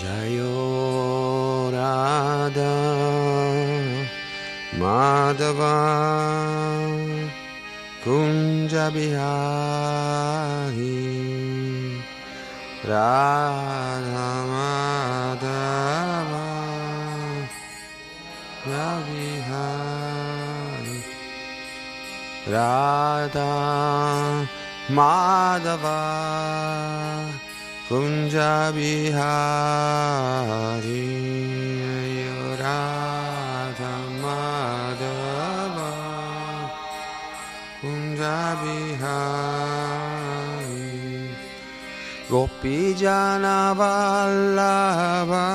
Jayo Radha Madhava Kunja Bihari Radha Madhava Yavihari Radha Madhava Kunjabihari Radha Madhava Kunjabihari Gopijana Vallabha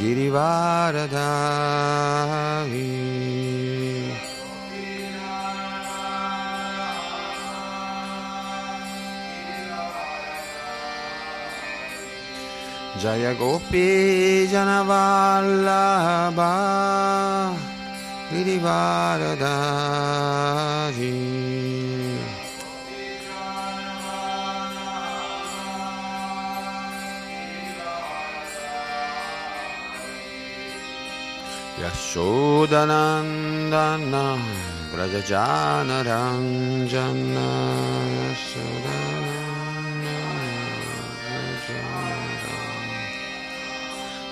Girivaradhari Jaya Gopi Janavallabha Girivaradari Yashodanandana Vrajajana Ranjana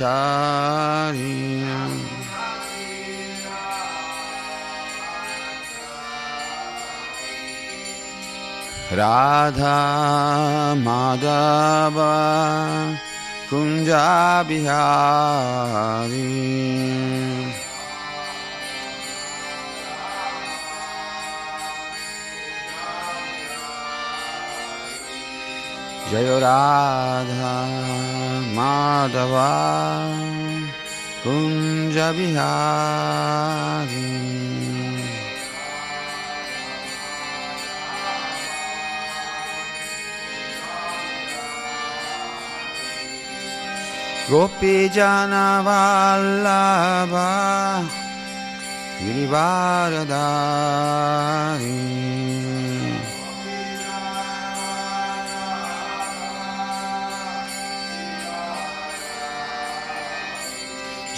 Shari. Radha Madhava Kunja Bihari Radha Madhava Kunja Bihari Gopi Jana Giri Vardhari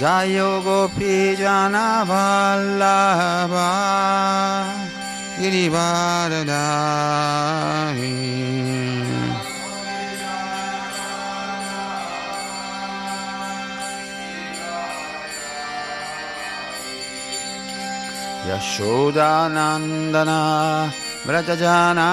জয় গোপী জানা ভাল্লাভা গিরিবার যশোদানন্দনা ব্রজ व्रजजानाराञ्जना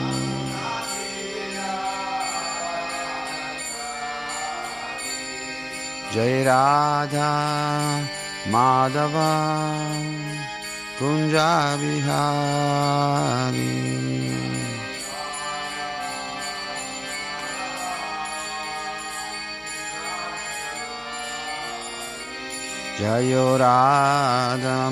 Jai Radha Madhava Kunja Bihari Jayo Radha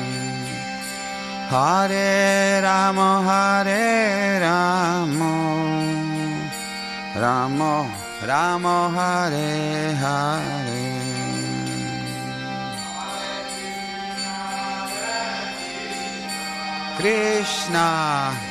Hare Rama Hare Rama Rama Rama Hare Hare. Krishna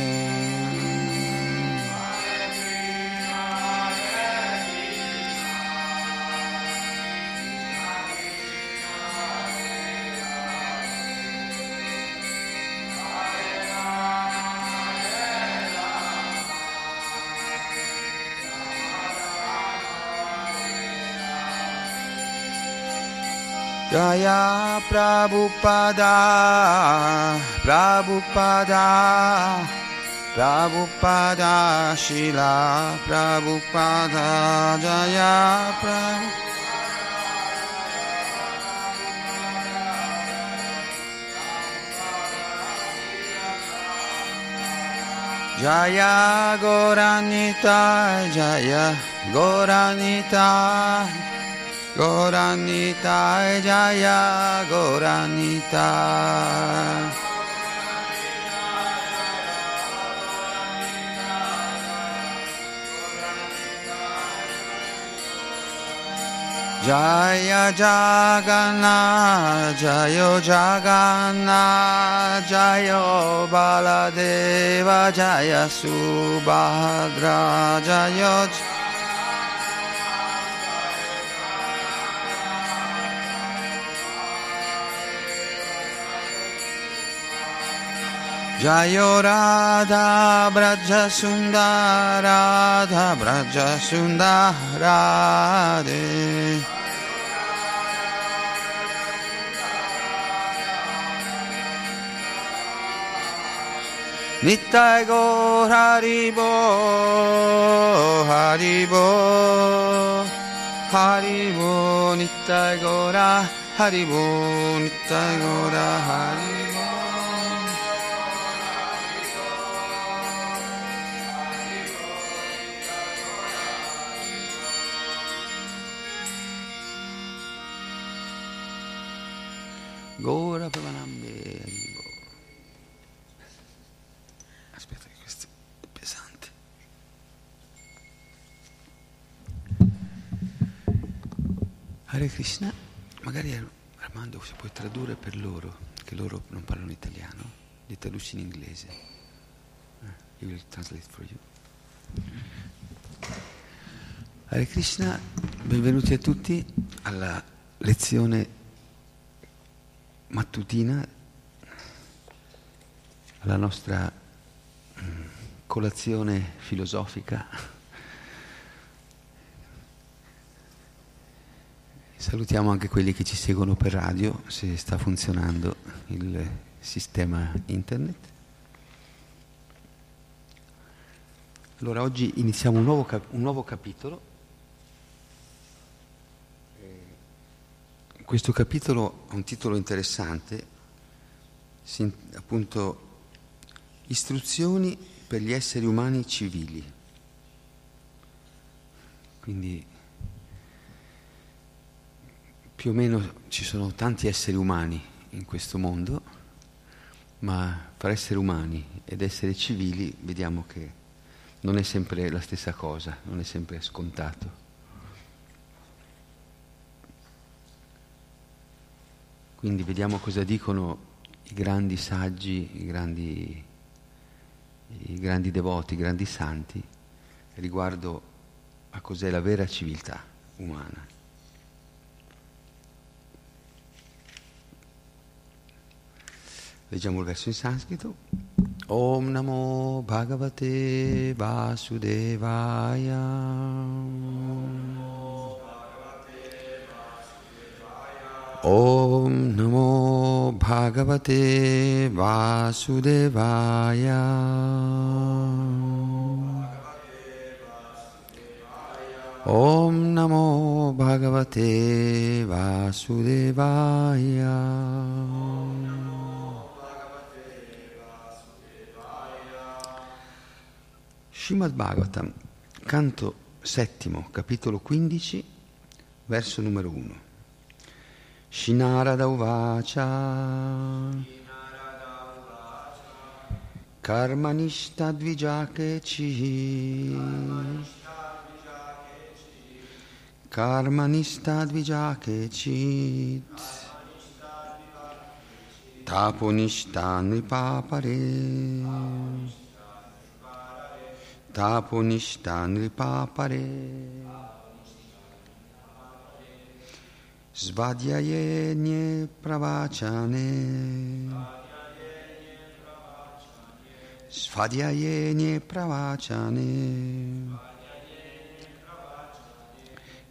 Jaya Prabhupada, Prabhupada, Prabhupada, Shila Prabhupada, Jaya Prabhupada. Jaya Goranita, Jaya Goranita. Goranita Jaya Goranita. Jaya Jagana Jayo Jagana Jayo Baladeva Jaya Subhadra Jayo Jayo Radha Braja Sundara Radha Braja Sundara Nittai Gaur Haribo Haribo Haribo Nittai Gaura Haribo Nittai Gaura Haribo Gora Pramanambe Aspetta che questo è pesante. Hare Krishna, magari Armando se puoi tradurre per loro, che loro non parlano italiano, li traduci in inglese. Uh, will translate for you. Hare Krishna, benvenuti a tutti alla lezione mattutina, alla nostra mm, colazione filosofica. Salutiamo anche quelli che ci seguono per radio, se sta funzionando il sistema internet. Allora oggi iniziamo un nuovo, cap- un nuovo capitolo. Questo capitolo ha un titolo interessante, appunto Istruzioni per gli esseri umani civili. Quindi più o meno ci sono tanti esseri umani in questo mondo ma fra esseri umani ed esseri civili vediamo che non è sempre la stessa cosa, non è sempre scontato. Quindi vediamo cosa dicono i grandi saggi, i grandi, i grandi devoti, i grandi santi riguardo a cos'è la vera civiltà umana. Leggiamo il verso in sanscrito. Om Namo Bhagavate Vasudevaya. Om Namo Bhagavate Vasudevaya. Om Namo Bhagavate Vasudevaya. Srimad Bhagavatam, canto settimo, capitolo 15, verso numero 1. Shinarada Uvacha Karmanishta Dvijake Chi Karmanishta Dvijake Chit Taponishta Nipapare Taponishta nripapare Svadhyaye nye pravachane Svadhyaye nye pravachane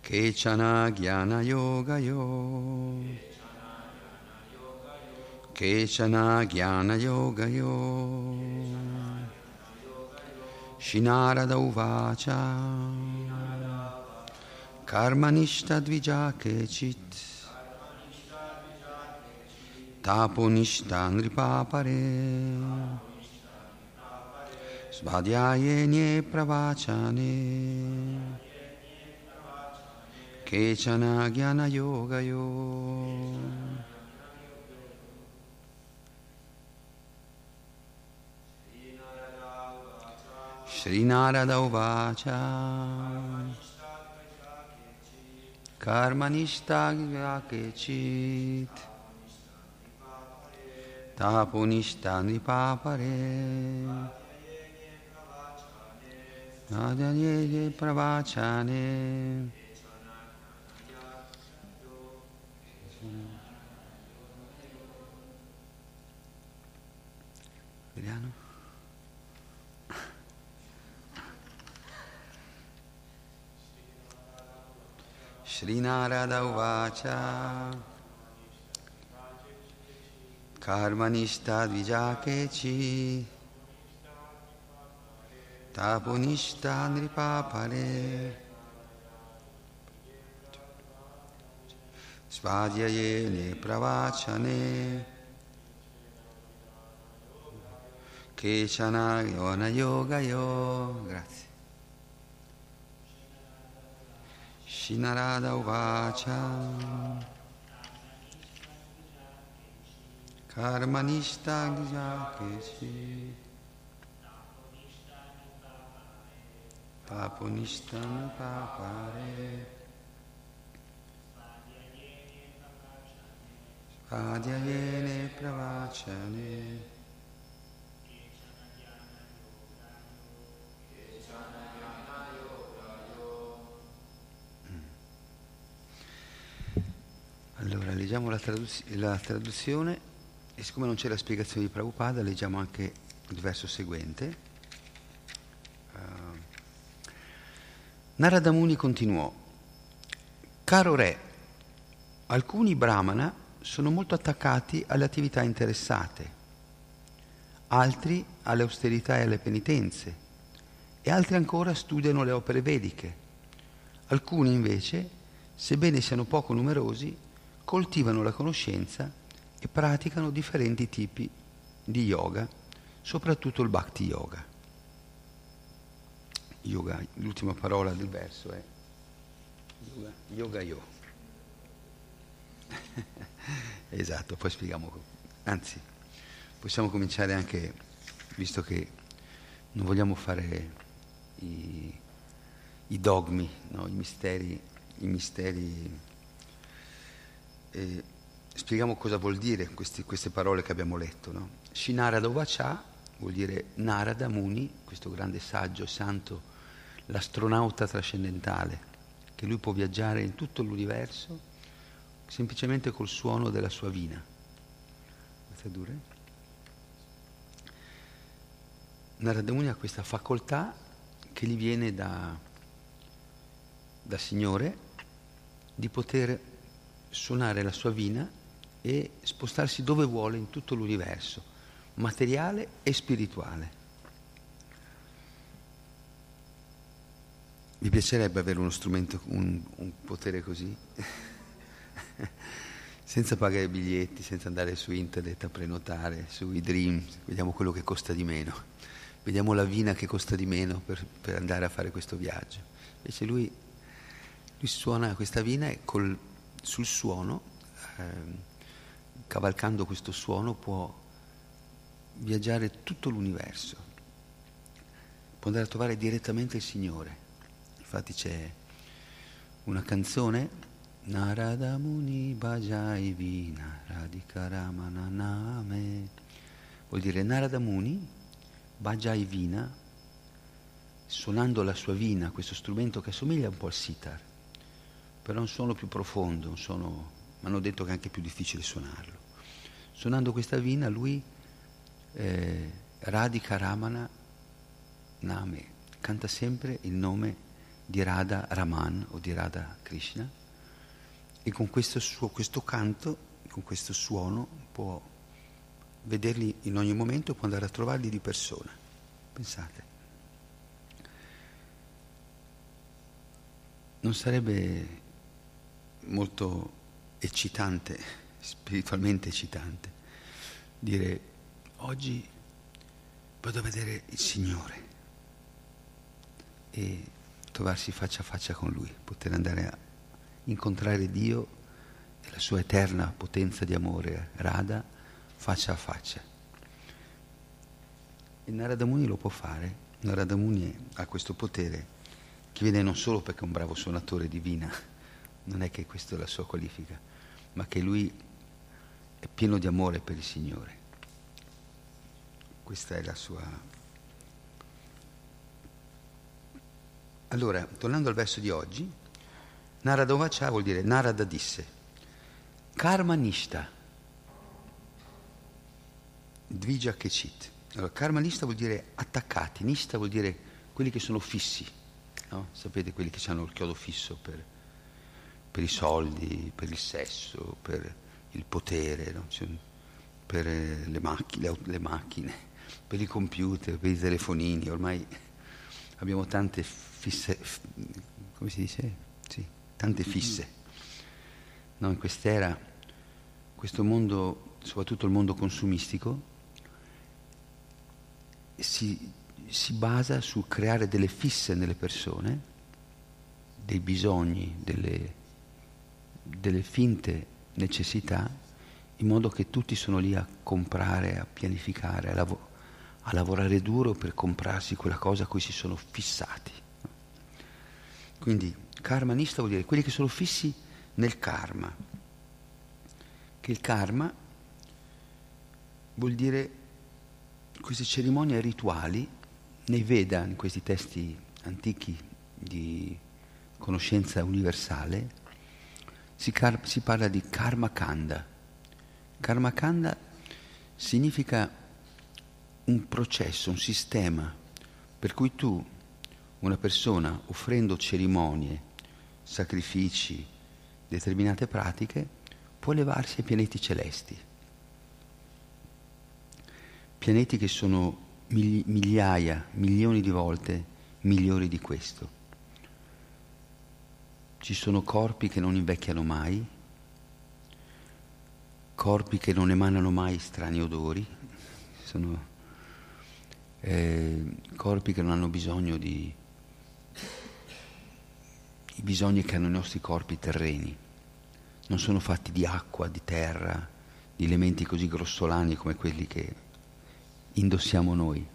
Kechana jnana yoga yo Kechana jnana yoga yo Shinarada Uvacha Karmanishta Dvijake Chit. Taponishta Nripapare. Svadhyaye Nye Pravachane. Kechana Jnana Yoga Yo Srinarada Uvacha Karmanishta Kechit Tapunishta Nipapare. Nadanyeye Pravachane. Vediamo. Srinarada Uvacha. Karmanishta Dvijakechi Tapunishta Nripapare. Svadhyayene Pravachane. Kechana Yona Yoga Yo Grazie Shinarada Uvacha. Karmanishta Gijakeshi Papunishta Papare Svadyayene Pravachane. Allora, leggiamo la, traduz- la, traduzione e siccome non c'è la spiegazione di Prabhupada, leggiamo anche il verso seguente. Uh, Narada Muni continuò, Caro re, alcuni brahmana sono molto attaccati alle attività interessate, altri alle austerità e alle penitenze, e altri ancora studiano le opere vediche. Alcuni invece, sebbene siano poco numerosi, coltivano la conoscenza e praticano differenti tipi di yoga, soprattutto il bhakti yoga. yoga l'ultima parola del verso è yoga, yoga yo. esatto, poi spieghiamo. Anzi, possiamo cominciare anche, visto che non vogliamo fare i, i dogmi, no? i misteri, i misteri e spieghiamo cosa vuol dire questi, queste parole che abbiamo letto. No? Shinarada Uvacha vuol dire Narada Muni, questo grande saggio santo, l'astronauta trascendentale, che lui può viaggiare in tutto l'universo semplicemente col suono della sua vina. Narada Muni ha questa facoltà che gli viene da, da Signore di poter suonare la sua vina e spostarsi dove vuole in tutto l'universo, materiale e spirituale. Mi piacerebbe avere uno strumento, un, un potere così, senza pagare biglietti, senza andare su internet a prenotare, sui Dream, vediamo quello che costa di meno vediamo la vina che costa di meno per, per andare a fare questo viaggio. Invece lui, lui suona questa vina e col, sul suono, eh, cavalcando questo suono, può viaggiare tutto l'universo, può andare a trovare direttamente il Signore. Infatti c'è una canzone, Narada Muni Bhajai Vina Radhikaramana Name, vuol dire Narada Muni Bajai Vina, suonando la sua vina, questo strumento che assomiglia un po' al sitar, però un suono più profondo, mi hanno detto che è anche più difficile suonarlo. Suonando questa vina lui eh, Radhika Ramana Name, canta sempre il nome di Radha Raman o di Radha Krishna e con questo, suo, questo canto, con questo suono può vederli in ogni momento, può andare a trovarli di persona. Pensate. Non sarebbe molto eccitante, spiritualmente eccitante, dire oggi vado a vedere il Signore e trovarsi faccia a faccia con Lui, poter andare a incontrare Dio e la sua eterna potenza di amore, Radha, faccia a faccia. E Narada Muni lo può fare, Narada Muni ha questo potere che viene non solo perché è un bravo suonatore divina, non è che questa è la sua qualifica, ma che lui è pieno di amore per il Signore. Questa è la sua... Allora, tornando al verso di oggi, Narada Vacha vuol dire Narada disse, Karma Nishta, Dvija Kechit. Allora, karma nista vuol dire attaccati, nista vuol dire quelli che sono fissi, no? sapete quelli che hanno il chiodo fisso per, per, i soldi, per il sesso, per il potere, no? cioè, per le, macchine, le, le macchine, per i computer, per i telefonini, ormai abbiamo tante fisse, come si dice? Sì, tante fisse. No, in quest'era, questo mondo, soprattutto il mondo consumistico, si, si basa su creare delle fisse nelle persone, dei bisogni, delle, delle finte necessità, in modo che tutti sono lì a comprare, a pianificare, a, lav- a lavorare duro per comprarsi quella cosa a cui si sono fissati. Quindi karmanista vuol dire quelli che sono fissi nel karma, che il karma vuol dire queste cerimonie rituali nei Veda, in questi testi antichi di conoscenza universale, si, car- si parla di karma kanda. Karma kanda significa un processo, un sistema per cui tu, una persona, offrendo cerimonie, sacrifici, determinate pratiche, può elevarsi ai pianeti celesti pianeti che sono migliaia, milioni di volte migliori di questo. Ci sono corpi che non invecchiano mai, corpi che non emanano mai strani odori, sono eh, corpi che non hanno bisogno di i bisogni che hanno i nostri corpi terreni, non sono fatti di acqua, di terra, di elementi così grossolani come quelli che indossiamo noi,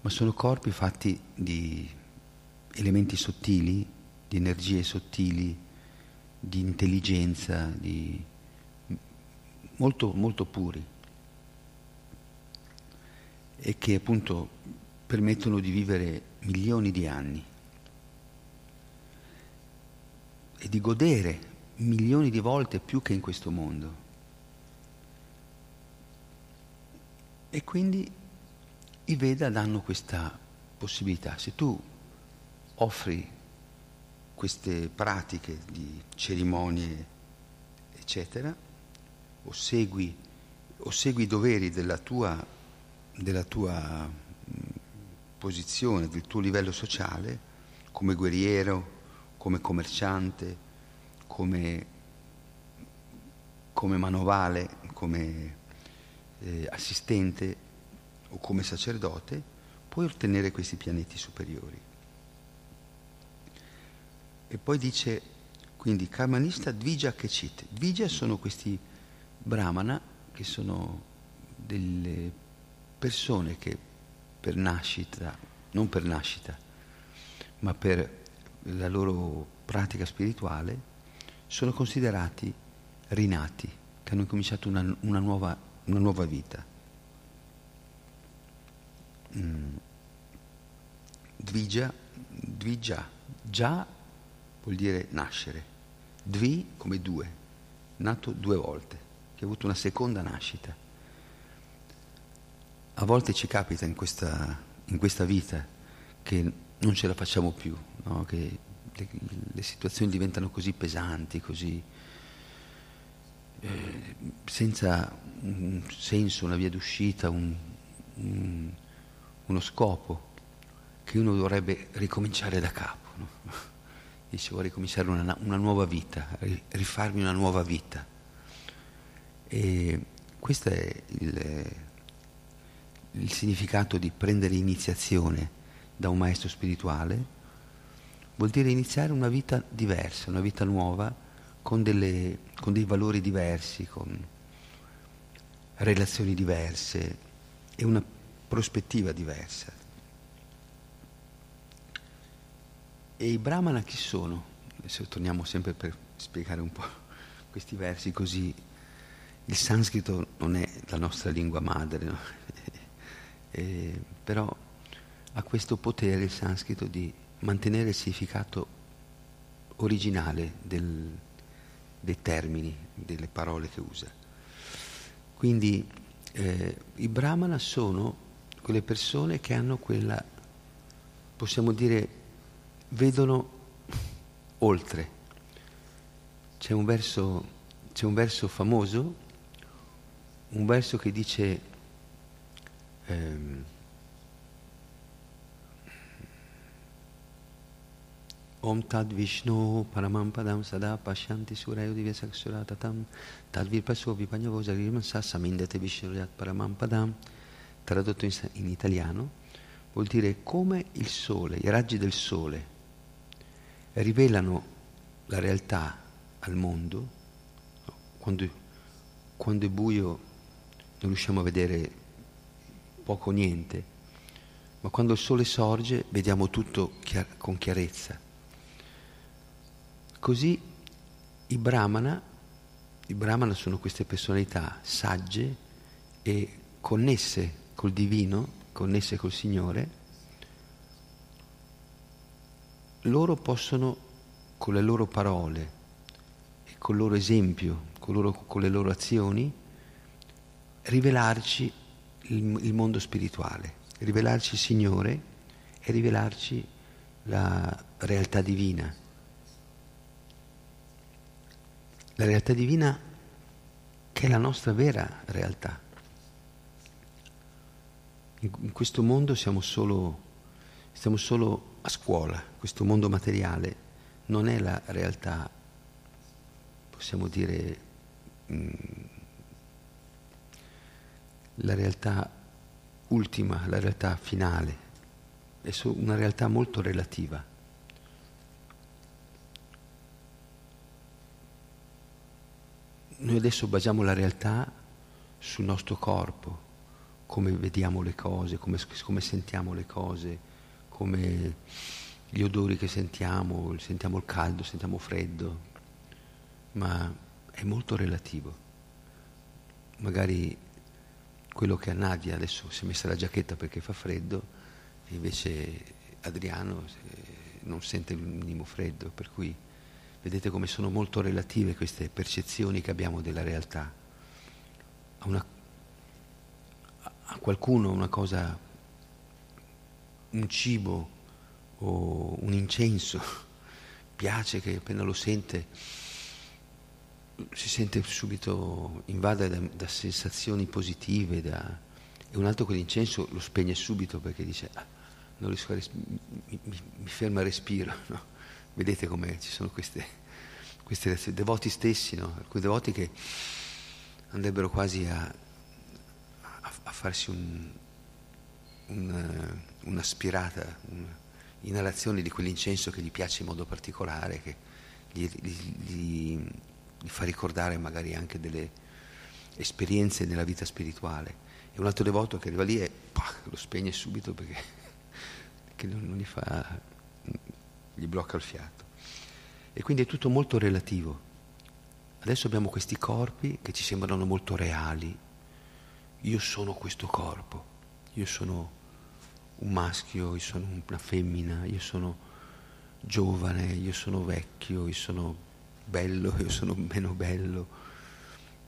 ma sono corpi fatti di elementi sottili, di energie sottili, di intelligenza, di molto, molto puri e che appunto permettono di vivere milioni di anni e di godere milioni di volte più che in questo mondo. E quindi i Veda danno questa possibilità. Se tu offri queste pratiche di cerimonie, eccetera, o segui, o segui i doveri della tua, della tua posizione, del tuo livello sociale, come guerriero, come commerciante, come, come manovale, come eh, assistente o come sacerdote, puoi ottenere questi pianeti superiori. E poi dice, quindi, Karmanista Dvija Kechit. Dvija sono questi brahmana, che sono delle persone che per nascita, non per nascita, ma per la loro pratica spirituale, sono considerati rinati, che hanno cominciato una, una nuova una nuova vita. Mm. Dvija, dvija, già vuol dire nascere, dvi come due, nato due volte, che ha avuto una seconda nascita. A volte ci capita in questa, in questa vita che non ce la facciamo più, no? che le, le situazioni diventano così pesanti, così eh, senza un senso, una via d'uscita, un, un, uno scopo, che uno dovrebbe ricominciare da capo. No? Dice vuoi ricominciare una, una, nuova vita, rifarmi una nuova vita. E questo è il, il significato di prendere iniziazione da un maestro spirituale, vuol dire iniziare una vita diversa, una vita nuova con, delle, con dei valori diversi, con relazioni diverse e una prospettiva diversa. E i brahmana chi sono? Adesso torniamo sempre per spiegare un po' questi versi così. Il sanscrito non è la nostra lingua madre, no? e, però ha questo potere il sanscrito di mantenere il significato originale del, dei termini, delle parole che usa. Quindi eh, i brahmana sono quelle persone che hanno quella, possiamo dire, vedono oltre. C'è un verso, c'è un verso famoso, un verso che dice... Ehm, Om Tad Vishnu Paramam Padam Sada Pashyanti Surayo Divya Saksura Tatam Tad Virpaso Vipanyavo Jagrimansa Samindate Vishnu Paramam Padam tradotto in, in italiano vuol dire come il sole, i raggi del sole rivelano la realtà al mondo quando, quando è buio non riusciamo a vedere poco o niente ma quando il sole sorge vediamo tutto chiar- con chiarezza. Così i brahmana, i brahmana sono queste personalità sagge e connesse col divino, connesse col Signore, loro possono con le loro parole e col loro esempio, con, loro, con le loro azioni, rivelarci il, il, mondo spirituale, rivelarci il Signore e rivelarci la realtà divina. la realtà divina che è la nostra vera realtà. In questo mondo siamo solo, stiamo solo a scuola, questo mondo materiale non è la realtà, possiamo dire, mm, la realtà ultima, la realtà finale, è una realtà molto relativa. Noi adesso basiamo la realtà sul nostro corpo, come vediamo le cose, come, come sentiamo le cose, come gli odori che sentiamo, sentiamo il caldo, sentiamo freddo, ma è molto relativo. Magari quello che a Nadia adesso si è messa la giacchetta perché fa freddo, invece Adriano non sente il minimo freddo, per cui vedete come sono molto relative queste percezioni che abbiamo della realtà. A, una, a qualcuno una cosa, un cibo, o un incenso, piace che appena lo sente si sente subito invade da, da sensazioni positive da, e un altro quell'incenso lo spegne subito perché dice ah, non riesco a res- mi, mi, mi, ferma il respiro no? vedete come ci sono queste, queste reazioni devoti stessi no? alcuni devoti che andrebbero quasi a, a, a farsi un, un, un'aspirata un, inalazione di quell'incenso che gli piace in modo particolare, che gli, gli, gli, fa ricordare magari anche delle esperienze nella vita spirituale. E un altro devoto che arriva lì e pah, lo spegne subito perché, perché non, non gli fa, gli blocca il fiato. E quindi è tutto molto relativo. Adesso abbiamo questi corpi che ci sembrano molto reali. Io sono questo corpo, io sono un maschio, io sono una femmina, io sono giovane, io sono vecchio, io sono bello, io sono meno bello,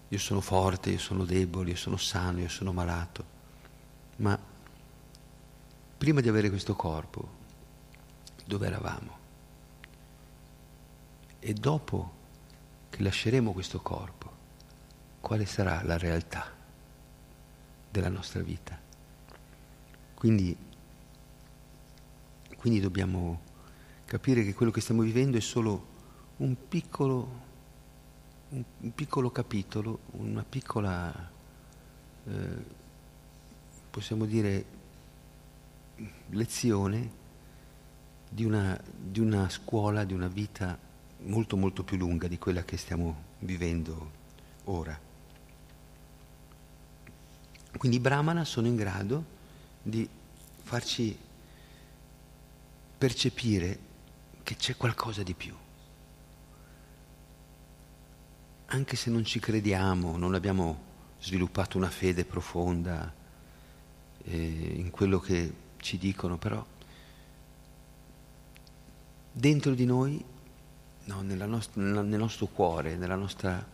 io sono forte, io sono debole, io sono sano, io sono malato. Ma prima di avere questo corpo, dove eravamo? E dopo che lasceremo questo corpo, quale sarà la realtà della nostra vita? Quindi quindi dobbiamo capire che quello che stiamo vivendo è solo un piccolo, un, piccolo capitolo, una piccola, eh, possiamo dire, lezione di una, di una scuola, di una vita molto molto più lunga di quella che stiamo vivendo ora. Quindi i brahmana sono in grado di farci percepire che c'è qualcosa di più. Anche se non ci crediamo, non abbiamo sviluppato una fede profonda eh, in quello che ci dicono, però dentro di noi, no, nost- nel nostro cuore, nella nostra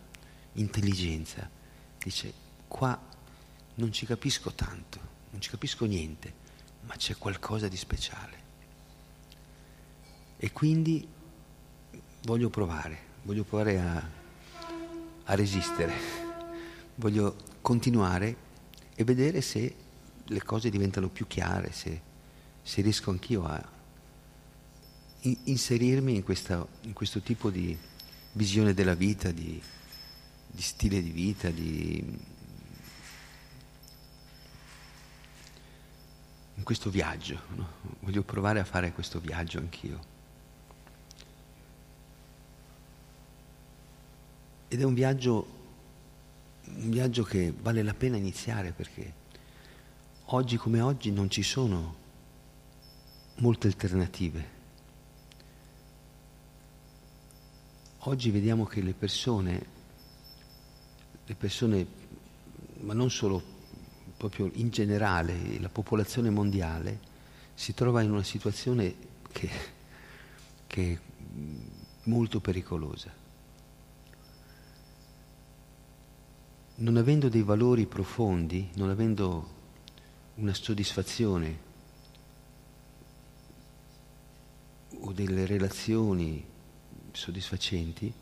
intelligenza, dice qua non ci capisco tanto, non ci capisco niente, ma c'è qualcosa di speciale. E quindi voglio provare, voglio provare a, a resistere, voglio continuare e vedere se le cose diventano più chiare, se, se riesco anch'io a inserirmi in, questa, in, questo tipo di visione della vita, di, di stile di vita, di, in questo viaggio. No? Voglio provare a fare questo viaggio anch'io. Ed è un viaggio, un viaggio che vale la pena iniziare perché oggi come oggi non ci sono molte alternative. Oggi vediamo che le persone, le persone, ma non solo, proprio in generale, la popolazione mondiale si trova in una situazione che, che è molto pericolosa. Non avendo dei valori profondi, non avendo una soddisfazione o delle relazioni soddisfacenti,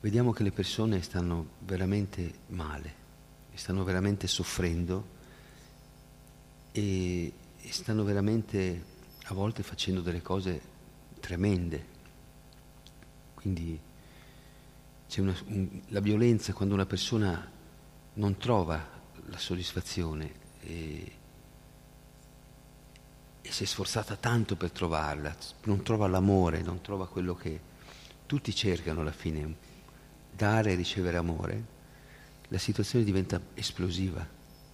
vediamo che le persone stanno veramente male, stanno veramente soffrendo e, stanno veramente a volte facendo delle cose tremende. Quindi una, un, la violenza quando una persona non trova la soddisfazione e, e si è sforzata tanto per trovarla, non trova l'amore, non trova quello che tutti cercano alla fine, dare e ricevere amore, la situazione diventa esplosiva,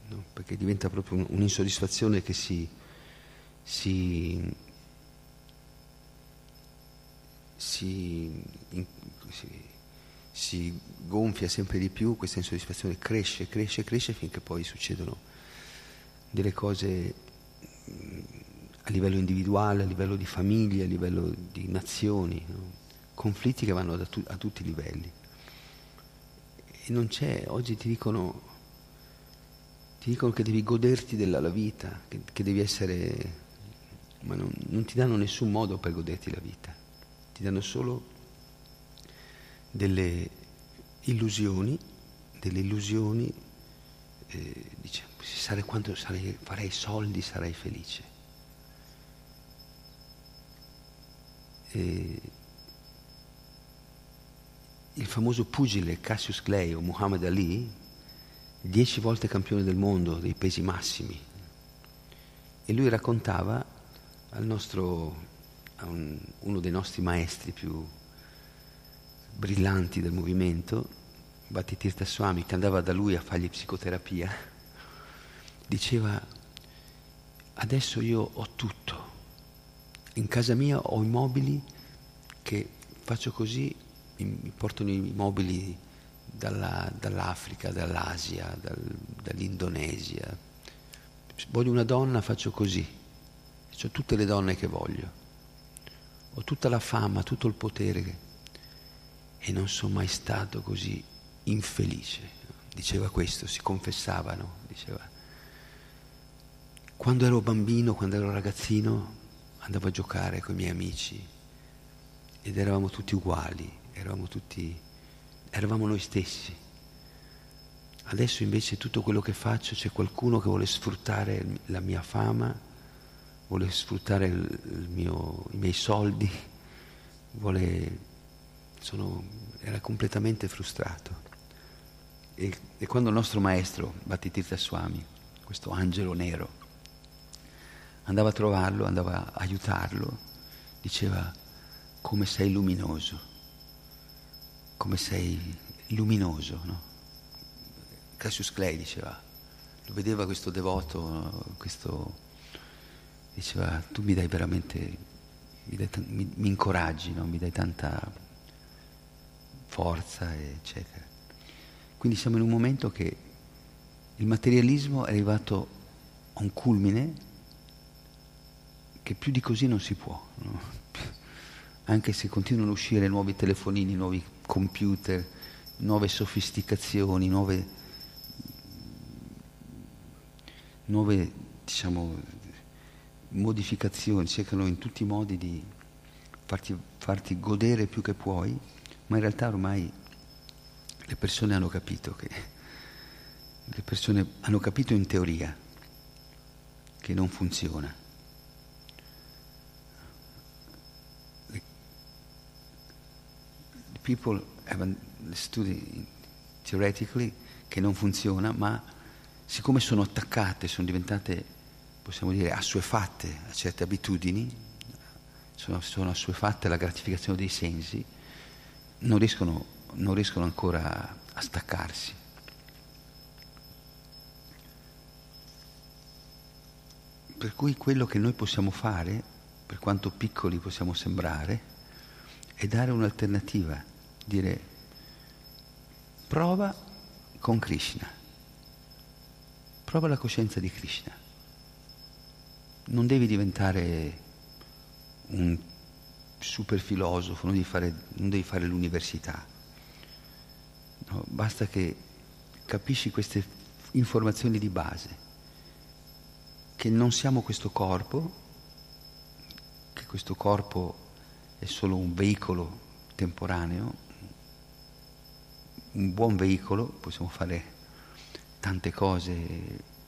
no? perché diventa proprio un'insoddisfazione che si, si, si, in, si, si gonfia sempre di più, questa insoddisfazione cresce, cresce, cresce finché poi succedono delle cose a livello individuale, a livello di famiglie, a livello di nazioni, no? conflitti che vanno tu, a tutti i livelli. E non c'è, oggi ti dicono, ti dicono che devi goderti della vita, che, che, devi essere, ma non, non ti danno nessun modo per goderti la vita, ti danno solo delle illusioni, delle illusioni, eh, dice, sarei, quando sarei, farei soldi sarei felice. E il famoso pugile Cassius Clay o Muhammad Ali, dieci volte campione del mondo dei pesi massimi, e lui raccontava nostro, a un, uno dei nostri maestri più brillanti del movimento, Bhattitirtha Swami, che andava da lui a fargli psicoterapia, diceva, adesso io ho tutto, in casa mia ho i mobili che faccio così, mi portano i mobili dalla, dall'Africa, dall'Asia, dal, dall'Indonesia. Voglio una donna, faccio così. Ho tutte le donne che voglio. Ho tutta la fama, tutto il potere e non sono mai stato così infelice. Diceva questo, si confessavano, diceva. Quando ero bambino, quando ero ragazzino, andavo a giocare con i miei amici ed eravamo tutti uguali, eravamo tutti, eravamo noi stessi. Adesso invece tutto quello che faccio c'è qualcuno che vuole sfruttare la mia fama, vuole sfruttare mio, i miei soldi, vuole, sono, era completamente frustrato. E, e, quando il nostro maestro, Bhattitirtha Swami, questo angelo nero, andava a trovarlo, andava a aiutarlo, diceva come sei luminoso, come sei luminoso. No? Cassius Clay diceva, lo vedeva questo devoto, questo, diceva tu mi dai veramente, mi, dai, mi, mi incoraggi, no? mi dai tanta forza, eccetera. Quindi siamo in un momento che il materialismo è arrivato a un culmine che più di così non si può, no? anche se continuano a uscire nuovi telefonini, nuovi computer, nuove sofisticazioni, nuove, nuove diciamo, modificazioni, cercano in tutti i modi di farti, farti godere più che puoi, ma in realtà ormai le persone hanno capito che le persone hanno capito in teoria che non funziona. people have studi theoretically che non funziona, ma siccome sono attaccate, sono diventate, possiamo dire, assuefatte a certe abitudini, sono, sono assuefatte alla gratificazione dei sensi, non riescono, non riescono ancora a staccarsi. Per cui quello che noi possiamo fare, per quanto piccoli possiamo sembrare, è dare un'alternativa dire prova con Krishna, prova la coscienza di Krishna. Non devi diventare un super filosofo, non devi fare, non devi fare l'università. No, basta che capisci queste informazioni di base, che non siamo questo corpo, che questo corpo è solo un veicolo temporaneo, un buon veicolo, possiamo fare tante cose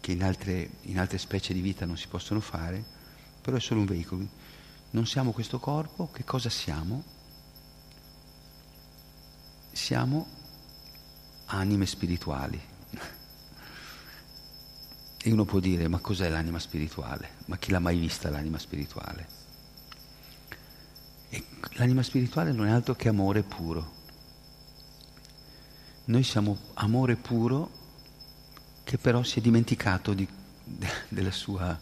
che in altre, in altre specie di vita non si possono fare, però è solo un veicolo. Non siamo questo corpo, che cosa siamo? Siamo anime spirituali. E uno può dire, ma cos'è l'anima spirituale? Ma chi l'ha mai vista l'anima spirituale? E l'anima spirituale non è altro che amore puro. noi siamo amore puro che però si è dimenticato di, della sua,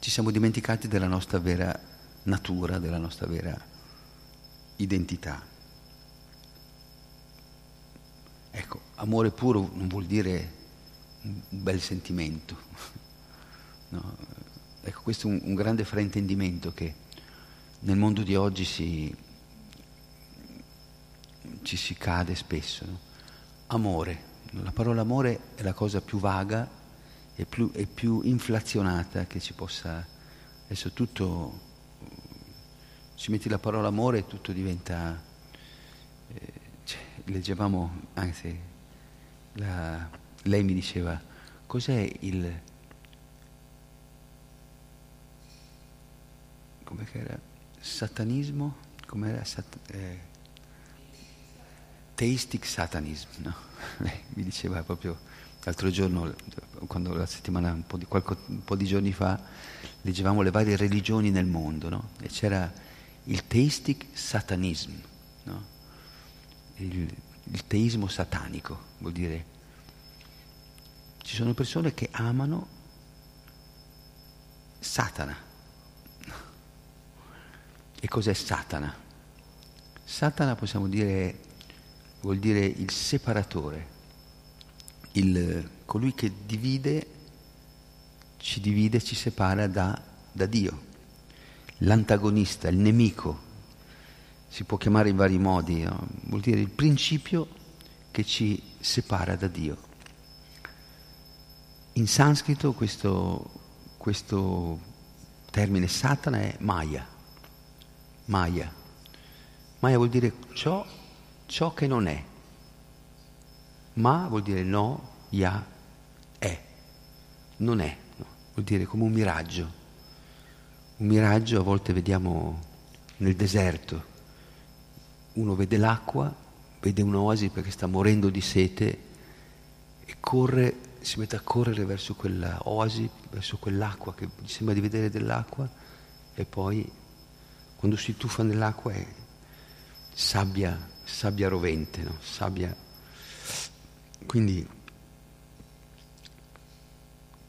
ci siamo dimenticati della nostra vera natura, della nostra vera identità. Ecco, amore puro non vuol dire un bel sentimento. No? Ecco, questo è un, un, grande fraintendimento che nel mondo di oggi si, ci si cade spesso. No? Amore, la parola amore è la cosa più vaga e più, e più inflazionata che ci possa... Adesso tutto, ci metti la parola amore e tutto diventa... Eh, cioè, leggevamo, anzi, la, lei mi diceva, cos'è il... come era? Satanismo? Com'era? Sat, eh, theistic satanism, no? Mi diceva proprio l'altro giorno, quando la settimana, un po' di, qualche, un po di giorni fa, leggevamo le varie religioni nel mondo, no? E c'era il theistic satanism, no? il, il teismo satanico, vuol dire ci sono persone che amano Satana. E cos'è Satana? Satana possiamo dire, vuol dire il separatore, il, colui che divide, ci divide, ci separa da, da Dio, l'antagonista, il nemico, si può chiamare in vari modi, no? vuol dire il principio che ci separa da Dio. In sanscrito questo, questo termine Satana è Maya. Maya. Maya vuol dire ciò, ciò che non è. Ma vuol dire no, ya, è. Non è. No. Vuol dire come un miraggio. Un miraggio a volte vediamo nel deserto. Uno vede l'acqua, vede un'oasi perché sta morendo di sete e corre si mette a correre verso quella oasi, verso quell'acqua che gli sembra di vedere dell'acqua e poi quando si tuffa nell'acqua è sabbia, sabbia rovente, no? sabbia. Quindi,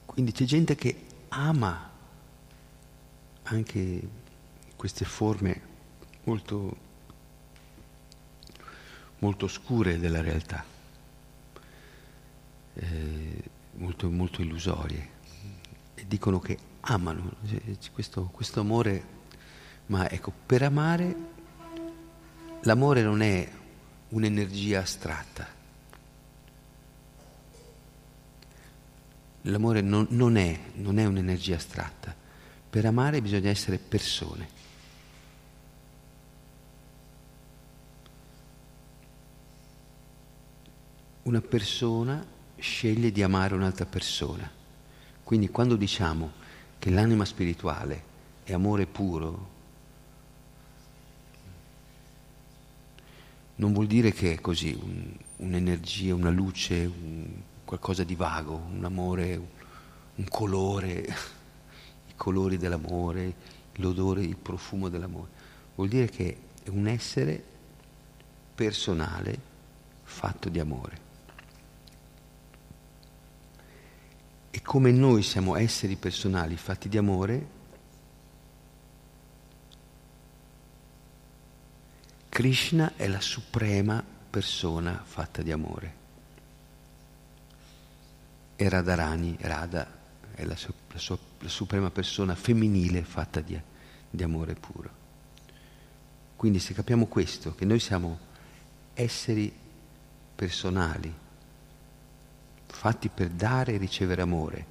quindi c'è gente che ama anche queste forme molto, molto scure della realtà eh, molto, molto illusorie e dicono che amano questo, questo amore, ma ecco, per amare l'amore non è un'energia astratta. L'amore non, non, è, non è un'energia astratta. Per amare bisogna essere persone. Una persona sceglie di amare un'altra persona. Quindi quando diciamo che l'anima spirituale è amore puro, non vuol dire che è così, un, un'energia, una luce, un, qualcosa di vago, un amore, un, colore, i colori dell'amore, l'odore, il profumo dell'amore. Vuol dire che è un essere personale fatto di amore. E come noi siamo esseri personali fatti di amore, Krishna è la suprema persona fatta di amore. E Radharani, Radha, è la, su, la, su, la suprema persona femminile fatta di, di amore puro. Quindi se capiamo questo, che noi siamo esseri personali, fatti per dare e ricevere amore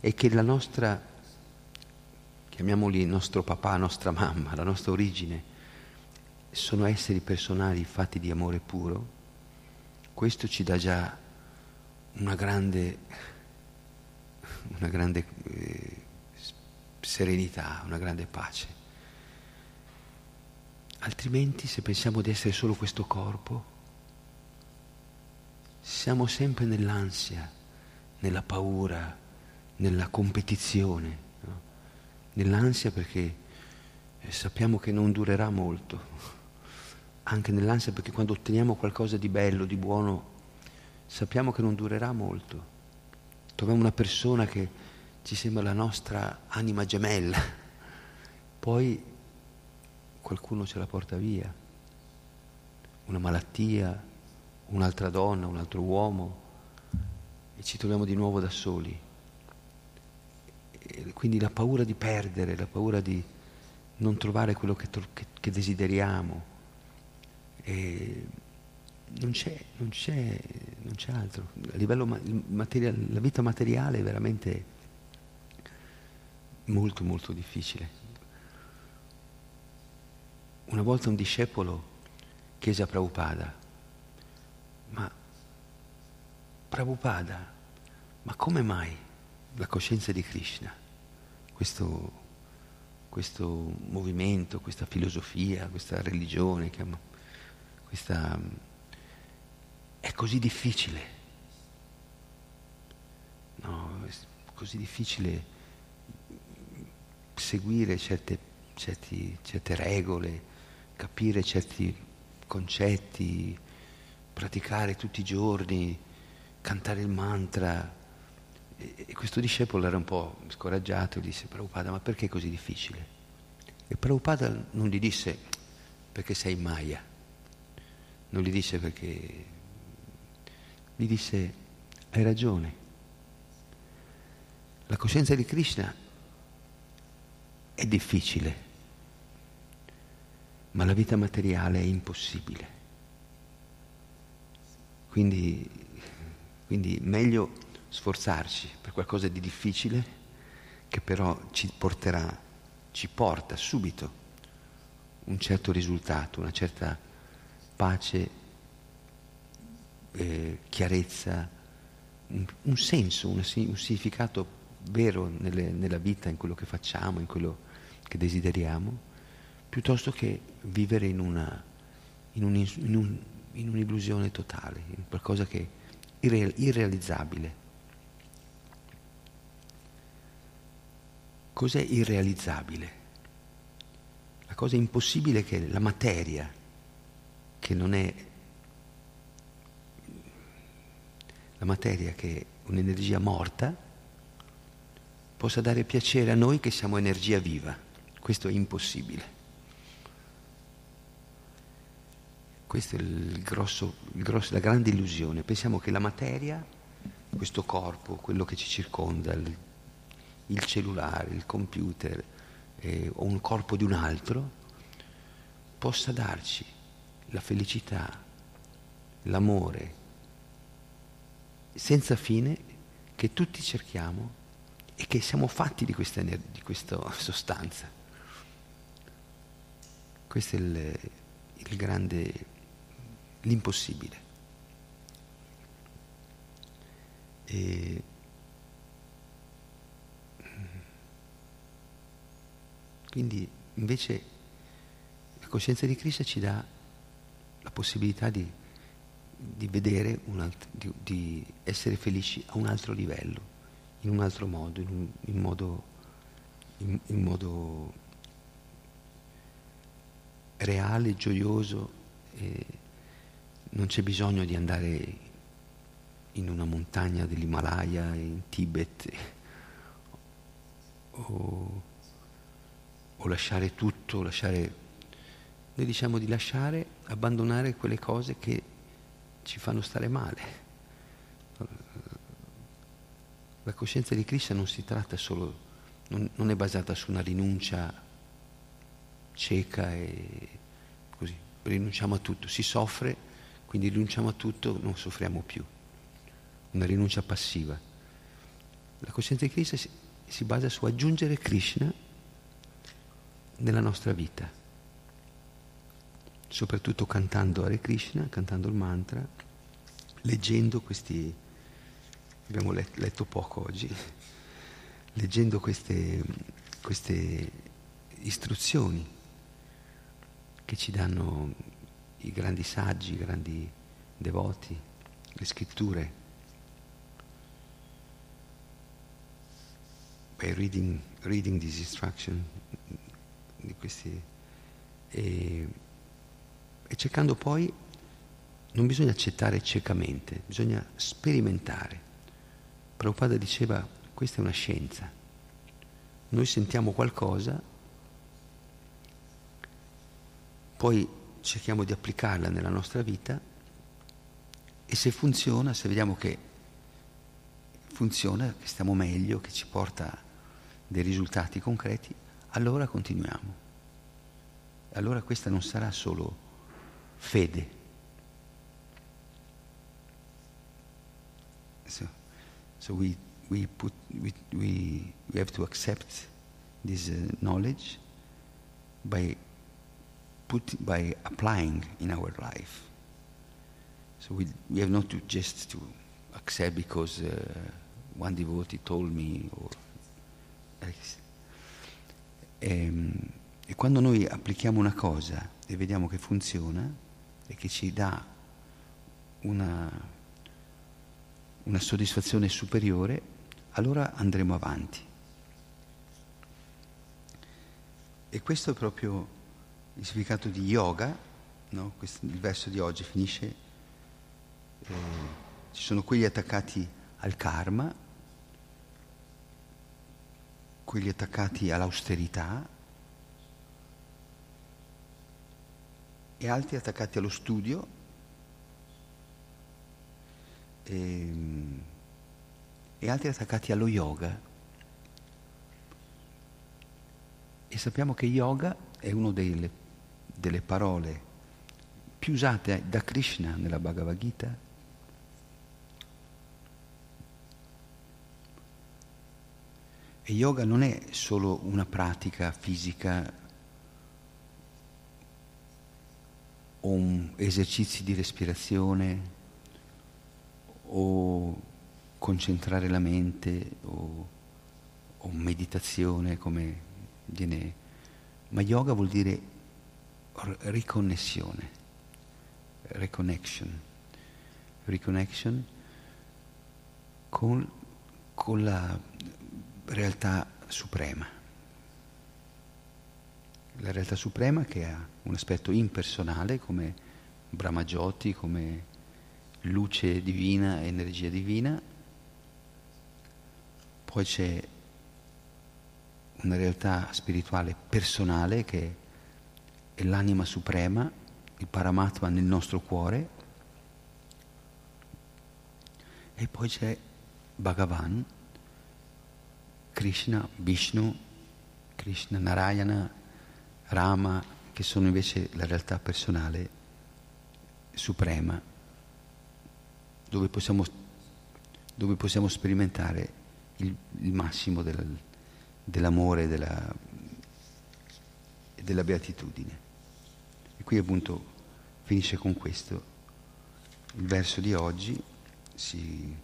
e che la nostra, chiamiamoli nostro papà, nostra mamma, la nostra origine, sono esseri personali fatti di amore puro, questo ci dà già una grande, una grande eh, serenità, una grande pace. Altrimenti se pensiamo di essere solo questo corpo, siamo sempre nell'ansia, nella paura, nella competizione, no? nell'ansia perché eh, sappiamo che non durerà molto, anche nell'ansia perché quando otteniamo qualcosa di bello, di buono, sappiamo che non durerà molto. Troviamo una persona che ci sembra la nostra anima gemella, poi qualcuno ce la porta via, una malattia, un'altra donna, un altro uomo, e ci troviamo di nuovo da soli. E quindi la paura di perdere, la paura di non trovare quello che, che, che desideriamo. E non c'è, non, c'è, non c'è altro. A livello materiale, la vita materiale è veramente molto molto difficile. Una volta un discepolo chiese a Prabhupada, ma Prabhupada, ma come mai la coscienza di Krishna, questo, questo movimento, questa filosofia, questa religione, questa, così difficile? No, è così difficile seguire certe, certi, certe regole, capire certi concetti, praticare tutti i giorni, cantare il mantra. E, questo discepolo era un po' scoraggiato e disse, Prabhupada, ma perché è così difficile? E Prabhupada non gli disse, perché sei Maya, non gli disse perché, gli disse, hai ragione. La coscienza di Krishna è difficile, ma la vita materiale è impossibile. Quindi, quindi meglio sforzarci per qualcosa di difficile che però ci porterà, ci porta subito un certo risultato, una certa pace, eh, chiarezza, un, un senso, un, un, significato vero nelle, nella vita, in quello che facciamo, in quello che desideriamo, piuttosto che vivere in, una, in, un, in, in un'illusione totale, in qualcosa che è irre, irrealizzabile. Cos'è irrealizzabile? La cosa impossibile è che la materia, che non è la materia che è un'energia morta, possa dare piacere a noi che siamo energia viva. Questo è impossibile. Questa è il grosso, il grosso, la grande illusione. Pensiamo che la materia, questo corpo, quello che ci circonda, il, il cellulare, il computer eh, o un corpo di un altro, possa darci la felicità, l'amore, senza fine che tutti cerchiamo e che siamo fatti di questa, di questa sostanza. Questo è il, il grande, l'impossibile. E quindi invece la coscienza di Krishna ci dà la possibilità di, di vedere, alt- di, di, essere felici a un altro livello, in un altro modo, in, un, in modo, in, in modo reale, gioioso, eh, non c'è bisogno di andare in una montagna dell'Himalaya, in Tibet, o, o lasciare tutto, lasciare... Noi diciamo di lasciare, abbandonare quelle cose che ci fanno stare male. La coscienza di Krishna non si tratta solo, non, non è basata su una rinuncia cieca e così, rinunciamo a tutto, si soffre, quindi rinunciamo a tutto, non soffriamo più. Una rinuncia passiva. La coscienza di Krishna si, si basa su aggiungere Krishna nella nostra vita, soprattutto cantando Hare Krishna, cantando il mantra, leggendo questi, abbiamo letto poco oggi, leggendo queste, queste istruzioni che ci danno i grandi saggi, i grandi devoti, le scritture. By reading, reading this instruction, di questi, e, e cercando poi non bisogna accettare ciecamente, bisogna sperimentare. Prabhupada diceva, questa è una scienza. Noi sentiamo qualcosa, poi cerchiamo di applicarla nella nostra vita e se funziona, se vediamo che funziona, che stiamo meglio, che ci porta dei risultati concreti, allora continuiamo. Allora questa non sarà solo fede. So, so we, we, put, we, we, we have to accept this uh, knowledge by, put, by applying in our life. So we, we have not to just to accept because uh, one devotee told me or e, e quando noi applichiamo una cosa e vediamo che funziona e che ci dà una, una soddisfazione superiore, allora andremo avanti. E questo è proprio il significato di yoga, no? questo, il verso di oggi finisce, eh, ci sono quelli attaccati al karma, quelli attaccati all'austerità e altri attaccati allo studio e, ehm, e altri attaccati allo yoga. E sappiamo che yoga è una delle, delle parole più usate da Krishna nella Bhagavad Gita E yoga non è solo una pratica fisica o esercizi di respirazione o concentrare la mente o, o meditazione come viene ma yoga vuol dire riconnessione reconnection reconnection con, con la realtà suprema. La realtà suprema che ha un aspetto impersonale come Brahmajoti, come luce divina, energia divina, poi c'è una realtà spirituale personale che è l'anima suprema, il Paramatma nel nostro cuore, e poi c'è Bhagavan, Krishna, Vishnu, Krishna, Narayana, Rama, che sono invece la realtà personale suprema, dove possiamo, dove possiamo sperimentare il, il massimo del, dell'amore e della, della beatitudine. E qui appunto finisce con questo. Il verso di oggi si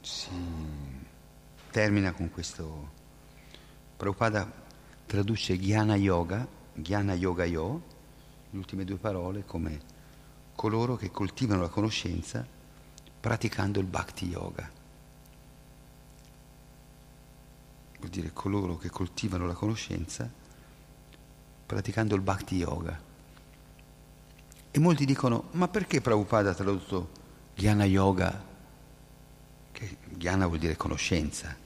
si termina con questo. Prabhupada traduce Jnana Yoga, Jnana Yoga Yo, le ultime due parole, come coloro che coltivano la conoscenza praticando il Bhakti Yoga. Vuol dire coloro che coltivano la conoscenza praticando il Bhakti Yoga. E molti dicono, ma perché Prabhupada ha tradotto Jnana Yoga che Jnana vuol dire conoscenza,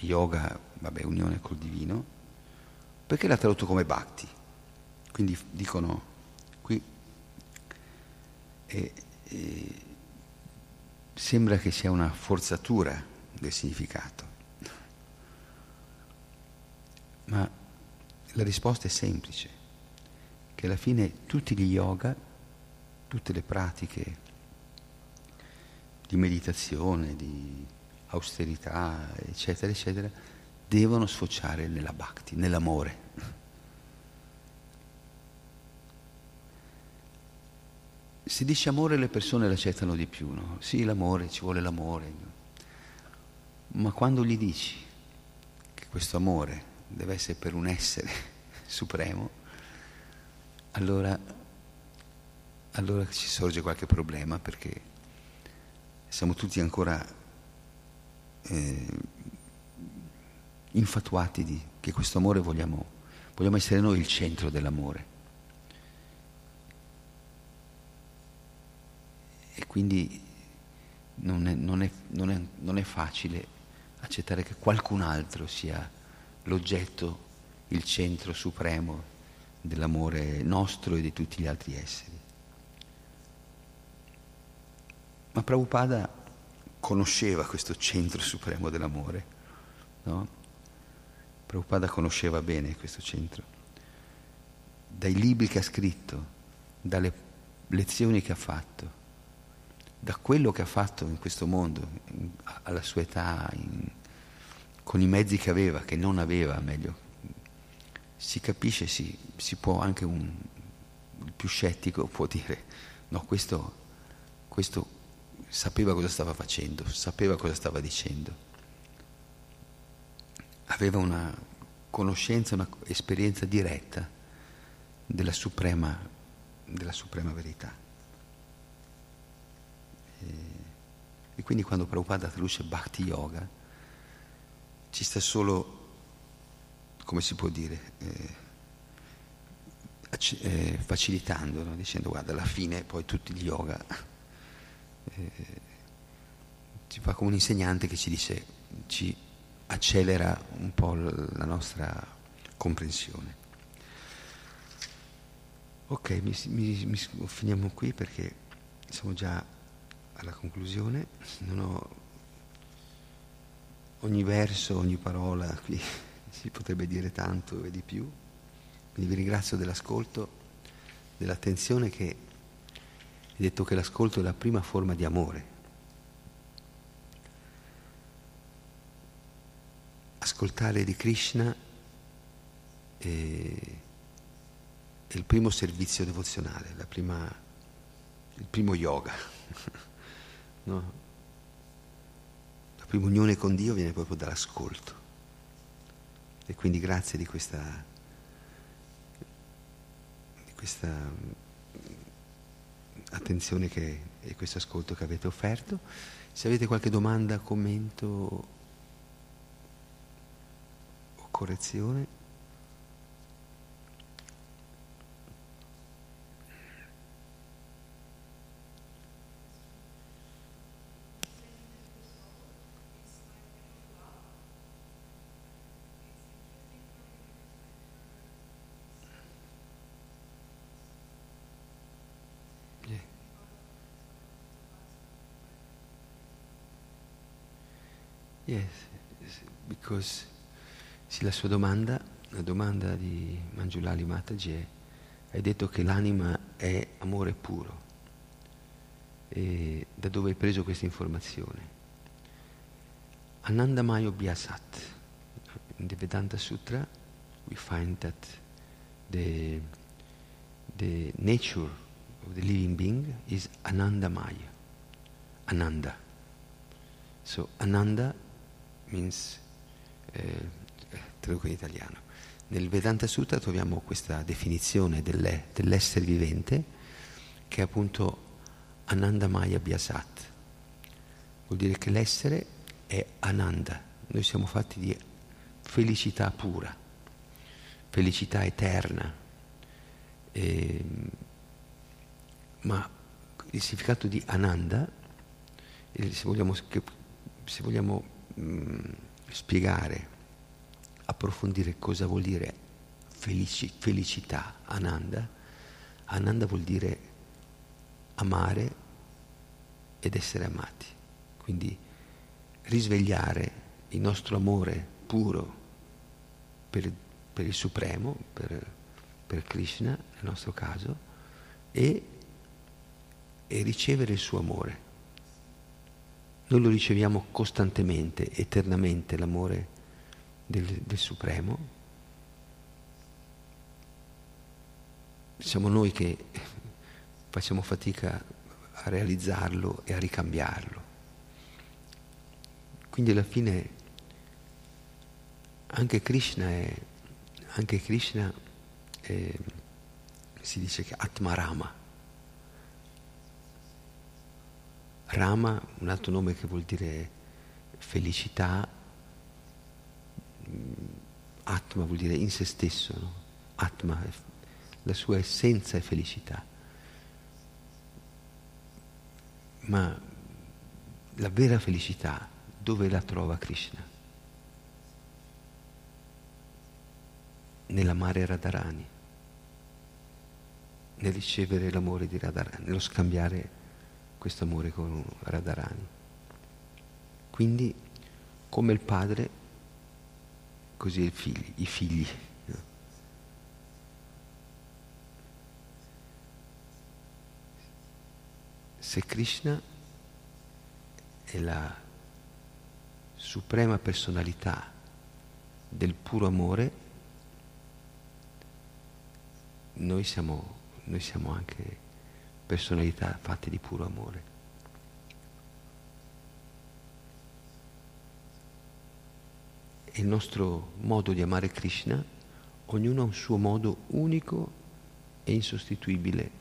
yoga, vabbè, unione col divino, perché l'ha tradotto come bhakti? Quindi dicono qui e, e, sembra che sia una forzatura del significato, ma la risposta è semplice, che alla fine tutti gli yoga, tutte le pratiche di meditazione, di austerità, eccetera, eccetera, devono sfociare nella bhakti, nell'amore. Se dice amore le persone l'accettano di più, no? Sì, l'amore, ci vuole l'amore. Ma quando gli dici che questo amore deve essere per un essere supremo, allora, allora ci sorge qualche problema perché siamo tutti ancora eh, infatuati di che questo amore vogliamo, vogliamo essere noi il centro dell'amore. E quindi non è, non, è, non, è, non è, facile accettare che qualcun altro sia l'oggetto, il centro supremo dell'amore nostro e di tutti gli altri esseri. Ma Prabhupada conosceva questo centro supremo dell'amore, no? Prabhupada conosceva bene questo centro. Dai libri che ha scritto, dalle lezioni che ha fatto, da quello che ha fatto in questo mondo, in, alla sua età, in, con i mezzi che aveva, che non aveva, meglio, si capisce, si, si può anche un, il più scettico può dire, no, questo, questo sapeva cosa stava facendo, sapeva cosa stava dicendo, aveva una conoscenza, un'esperienza diretta della suprema, della suprema verità. E quindi quando Prabhupada traduce Bhakti Yoga ci sta solo, come si può dire, eh, eh, facilitando, no? dicendo guarda alla fine poi tutti gli yoga eh, ci fa come un insegnante che ci dice, ci accelera un po' la nostra comprensione. Ok, mi, mi, mi, finiamo qui perché siamo già alla conclusione, ogni verso, ogni parola, qui si potrebbe dire tanto e di più, quindi vi ringrazio dell'ascolto, dell'attenzione che hai detto che l'ascolto è la prima forma di amore. Ascoltare di Krishna è, è il primo servizio devozionale, prima, il primo yoga. No? La prima unione con Dio viene proprio dall'ascolto. E quindi grazie di questa, di questa attenzione che, e questo ascolto che avete offerto. Se avete qualche domanda, commento o correzione. Yes, because sì, la sua domanda, la domanda di Mangiulali Mataji è, hai detto che l'anima è amore puro. E da dove hai preso questa informazione? Anandamayo Biasat. In the Vedanta Sutra we find that the, the nature of the living being is Anandamaya. Ananda. So Ananda means, eh, traduco in italiano. Nel Vedanta Sutta troviamo questa definizione delle, dell'essere vivente che è appunto Anandamaya Biasat. Vuol dire che l'essere è Ananda. Noi siamo fatti di felicità pura, felicità eterna. E, ma il significato di Ananda, se vogliamo, se vogliamo mh, mm, spiegare, approfondire cosa vuol dire felici, felicità, Ananda. Ananda vuol dire amare ed essere amati. Quindi risvegliare il nostro amore puro per, per il Supremo, per, per, Krishna nel nostro caso, e, e ricevere il suo amore. Noi lo riceviamo costantemente, eternamente, l'amore del, del Supremo. Siamo noi che facciamo fatica a realizzarlo e a ricambiarlo. Quindi alla fine anche Krishna è, anche Krishna è, si dice che Atmarama, Rama, un altro nome che vuol dire felicità, mm, Atma vuol dire in se stesso, no? Atma, la sua essenza è felicità. Ma la vera felicità dove la trova Krishna? Nell'amare Radharani, nel ricevere l'amore di Radharani, nello scambiare questo amore con Radharani. Quindi, come il padre, così i figli. I figli. Se Krishna è la suprema personalità del puro amore, noi siamo, noi siamo anche personalità fatte di puro amore. E il nostro modo di amare Krishna, ognuno ha un suo modo unico e insostituibile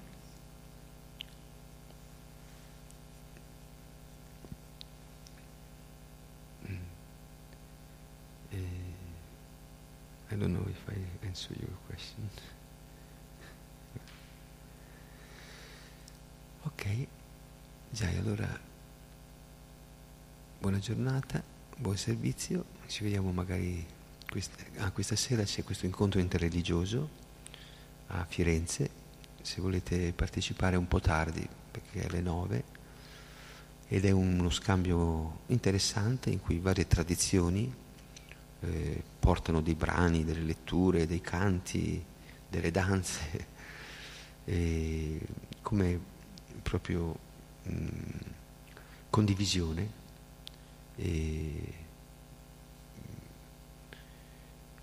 I don't know if I answer your question. Ok, già allora buona giornata, buon servizio, ci vediamo magari questa, ah, questa sera c'è questo incontro interreligioso a Firenze, se volete partecipare un po' tardi perché è alle 9 ed è uno scambio interessante in cui varie tradizioni eh, portano dei brani, delle letture, dei canti, delle danze, come proprio mh, mm, condivisione e,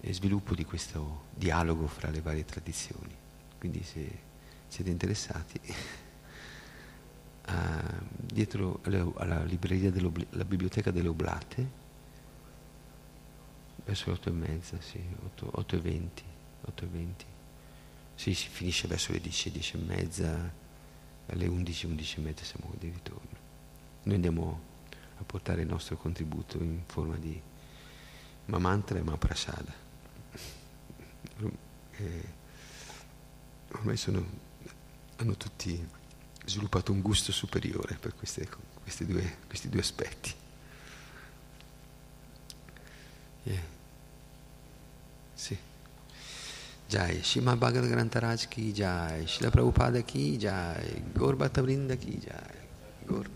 e sviluppo di questo dialogo fra le varie tradizioni. Quindi se siete interessati, a, dietro alla, alla libreria della biblioteca delle Oblate, verso le otto e mezza, sì, otto, otto e venti, otto e venti. Sì, si finisce verso le dieci, dieci e mezza, alle undici, undici e mezza siamo di ritorno. Noi andiamo a portare il nostro contributo in forma di Mamantra e Maprasada. Eh, ormai sono, hanno tutti sviluppato un gusto superiore per queste, due, questi due aspetti. Yeah. Sì. Jai, Shima Bhagavad Grantaraj ki jai, Shila Prabhupada ki jai, Gorbata Vrinda ki jai, Gor